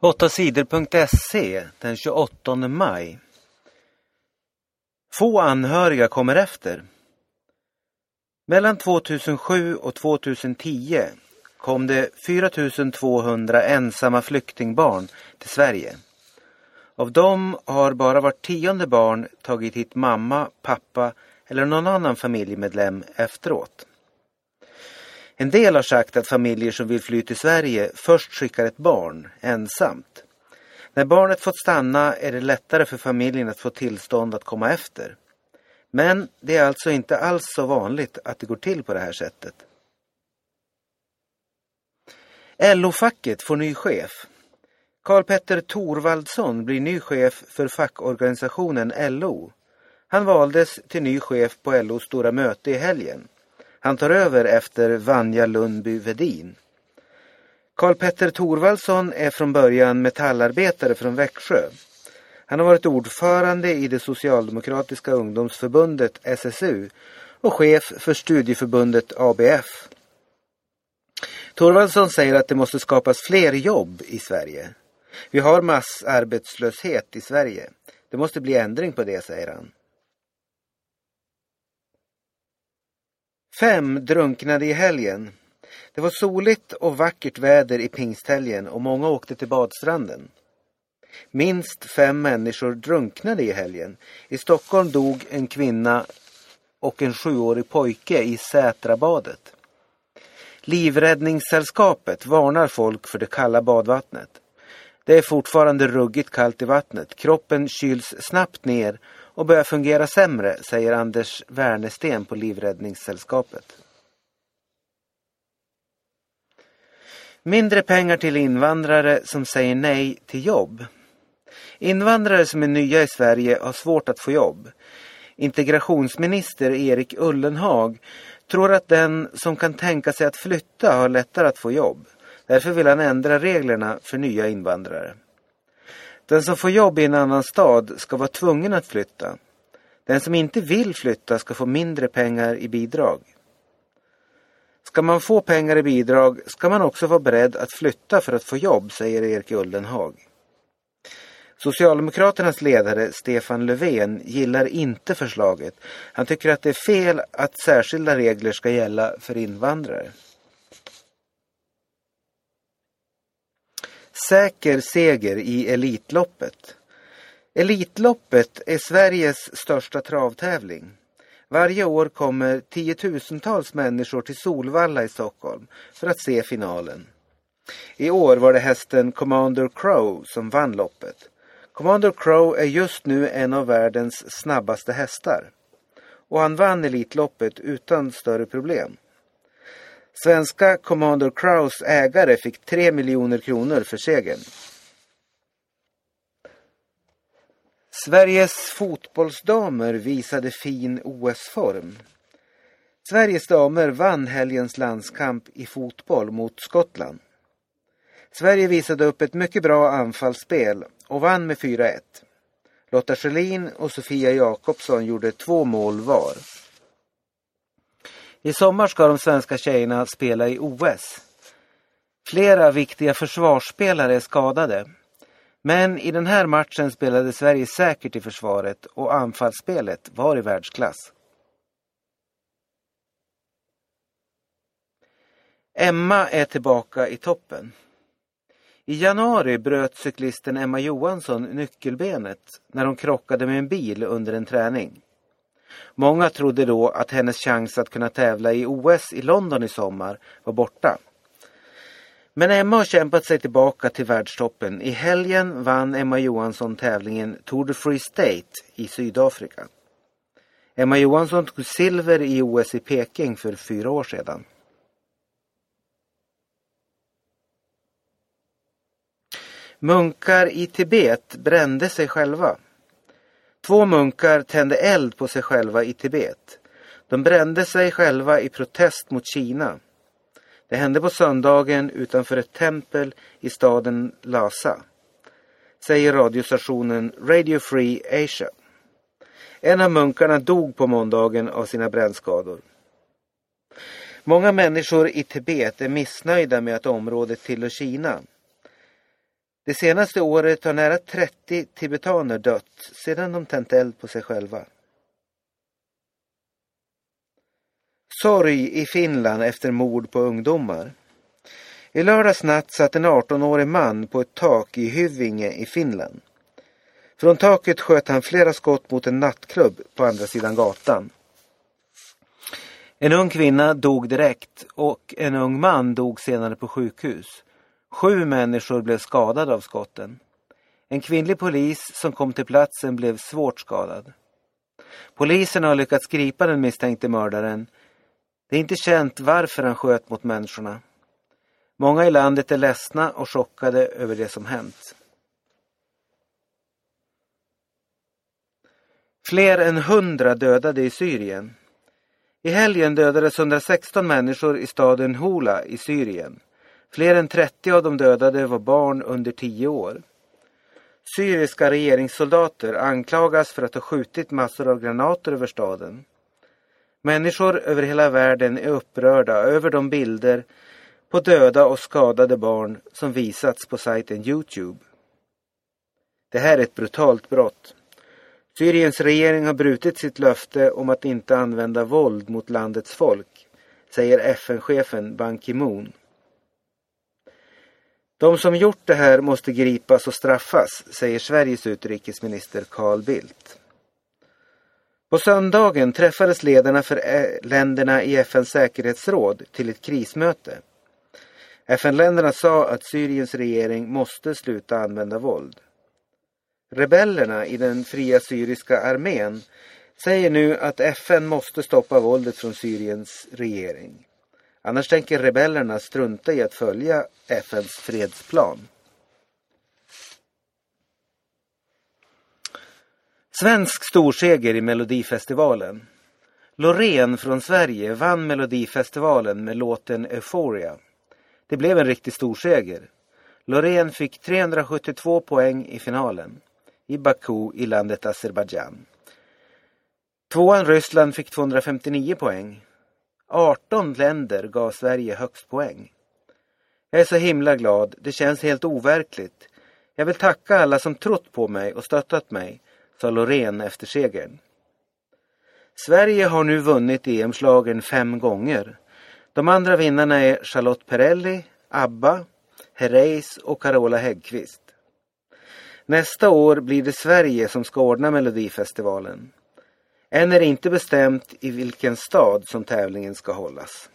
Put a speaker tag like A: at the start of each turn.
A: 8 sidor.se den 28 maj. Få anhöriga kommer efter. Mellan 2007 och 2010 kom det 4200 ensamma flyktingbarn till Sverige. Av dem har bara vart tionde barn tagit hit mamma, pappa eller någon annan familjemedlem efteråt. En del har sagt att familjer som vill fly till Sverige först skickar ett barn ensamt. När barnet fått stanna är det lättare för familjen att få tillstånd att komma efter. Men det är alltså inte alls så vanligt att det går till på det här sättet. LO-facket får ny chef. Karl-Petter Thorvaldsson blir ny chef för fackorganisationen LO. Han valdes till ny chef på LOs stora möte i helgen. Han tar över efter Vanja Lundby Vedin. Karl-Petter Thorvaldsson är från början metallarbetare från Växjö. Han har varit ordförande i det socialdemokratiska ungdomsförbundet SSU och chef för studieförbundet ABF. Thorvaldsson säger att det måste skapas fler jobb i Sverige. Vi har massarbetslöshet i Sverige. Det måste bli ändring på det, säger han. Fem drunknade i helgen. Det var soligt och vackert väder i pingsthelgen och många åkte till badstranden. Minst fem människor drunknade i helgen. I Stockholm dog en kvinna och en sjuårig pojke i Sätrabadet. Livräddningssällskapet varnar folk för det kalla badvattnet. Det är fortfarande ruggigt kallt i vattnet. Kroppen kyls snabbt ner och börjar fungera sämre, säger Anders Wernersten på Livräddningssällskapet. Mindre pengar till invandrare som säger nej till jobb. Invandrare som är nya i Sverige har svårt att få jobb. Integrationsminister Erik Ullenhag tror att den som kan tänka sig att flytta har lättare att få jobb. Därför vill han ändra reglerna för nya invandrare. Den som får jobb i en annan stad ska vara tvungen att flytta. Den som inte vill flytta ska få mindre pengar i bidrag. Ska man få pengar i bidrag ska man också vara beredd att flytta för att få jobb, säger Erik Ullenhag. Socialdemokraternas ledare Stefan Löfven gillar inte förslaget. Han tycker att det är fel att särskilda regler ska gälla för invandrare. Säker seger i Elitloppet. Elitloppet är Sveriges största travtävling. Varje år kommer tiotusentals människor till Solvalla i Stockholm för att se finalen. I år var det hästen Commander Crow som vann loppet. Commander Crow är just nu en av världens snabbaste hästar. Och han vann Elitloppet utan större problem. Svenska Commander Crows ägare fick 3 miljoner kronor för segern. Sveriges fotbollsdamer visade fin OS-form. Sveriges damer vann helgens landskamp i fotboll mot Skottland. Sverige visade upp ett mycket bra anfallsspel och vann med 4-1. Lotta Schelin och Sofia Jakobsson gjorde två mål var. I sommar ska de svenska tjejerna spela i OS. Flera viktiga försvarsspelare är skadade. Men i den här matchen spelade Sverige säkert i försvaret och anfallsspelet var i världsklass. Emma är tillbaka i toppen. I januari bröt cyklisten Emma Johansson nyckelbenet när hon krockade med en bil under en träning. Många trodde då att hennes chans att kunna tävla i OS i London i sommar var borta. Men Emma har kämpat sig tillbaka till världstoppen. I helgen vann Emma Johansson tävlingen Tour de Free State i Sydafrika. Emma Johansson tog silver i OS i Peking för fyra år sedan. Munkar i Tibet brände sig själva. Två munkar tände eld på sig själva i Tibet. De brände sig själva i protest mot Kina. Det hände på söndagen utanför ett tempel i staden Lhasa, säger radiostationen Radio Free Asia. En av munkarna dog på måndagen av sina brännskador. Många människor i Tibet är missnöjda med att området tillhör Kina. Det senaste året har nära 30 tibetaner dött sedan de tänt eld på sig själva. Sorg i Finland efter mord på ungdomar. I lördags natt satt en 18-årig man på ett tak i Hyvinge i Finland. Från taket sköt han flera skott mot en nattklubb på andra sidan gatan. En ung kvinna dog direkt och en ung man dog senare på sjukhus. Sju människor blev skadade av skotten. En kvinnlig polis som kom till platsen blev svårt skadad. Polisen har lyckats gripa den misstänkte mördaren. Det är inte känt varför han sköt mot människorna. Många i landet är ledsna och chockade över det som hänt. Fler än hundra dödade i Syrien. I helgen dödades 116 människor i staden Hula i Syrien. Fler än 30 av de dödade var barn under 10 år. Syriska regeringssoldater anklagas för att ha skjutit massor av granater över staden. Människor över hela världen är upprörda över de bilder på döda och skadade barn som visats på sajten Youtube. Det här är ett brutalt brott. Syriens regering har brutit sitt löfte om att inte använda våld mot landets folk, säger FN-chefen Ban Ki-Moon. De som gjort det här måste gripas och straffas, säger Sveriges utrikesminister Carl Bildt. På söndagen träffades ledarna för länderna i FNs säkerhetsråd till ett krismöte. FN-länderna sa att Syriens regering måste sluta använda våld. Rebellerna i den fria syriska armén säger nu att FN måste stoppa våldet från Syriens regering. Annars tänker rebellerna strunta i att följa FNs fredsplan. Svensk storseger i Melodifestivalen. Loreen från Sverige vann Melodifestivalen med låten Euphoria. Det blev en riktig storseger. Loreen fick 372 poäng i finalen i Baku i landet Azerbajdzjan. Tvåan Ryssland fick 259 poäng. 18 länder gav Sverige högst poäng. Jag är så himla glad, det känns helt overkligt. Jag vill tacka alla som trott på mig och stöttat mig, sa Loreen efter segern. Sverige har nu vunnit EM-slagen fem gånger. De andra vinnarna är Charlotte Perrelli, ABBA, Herreys och Carola Häggkvist. Nästa år blir det Sverige som ska ordna Melodifestivalen. Än är det inte bestämt i vilken stad som tävlingen ska hållas.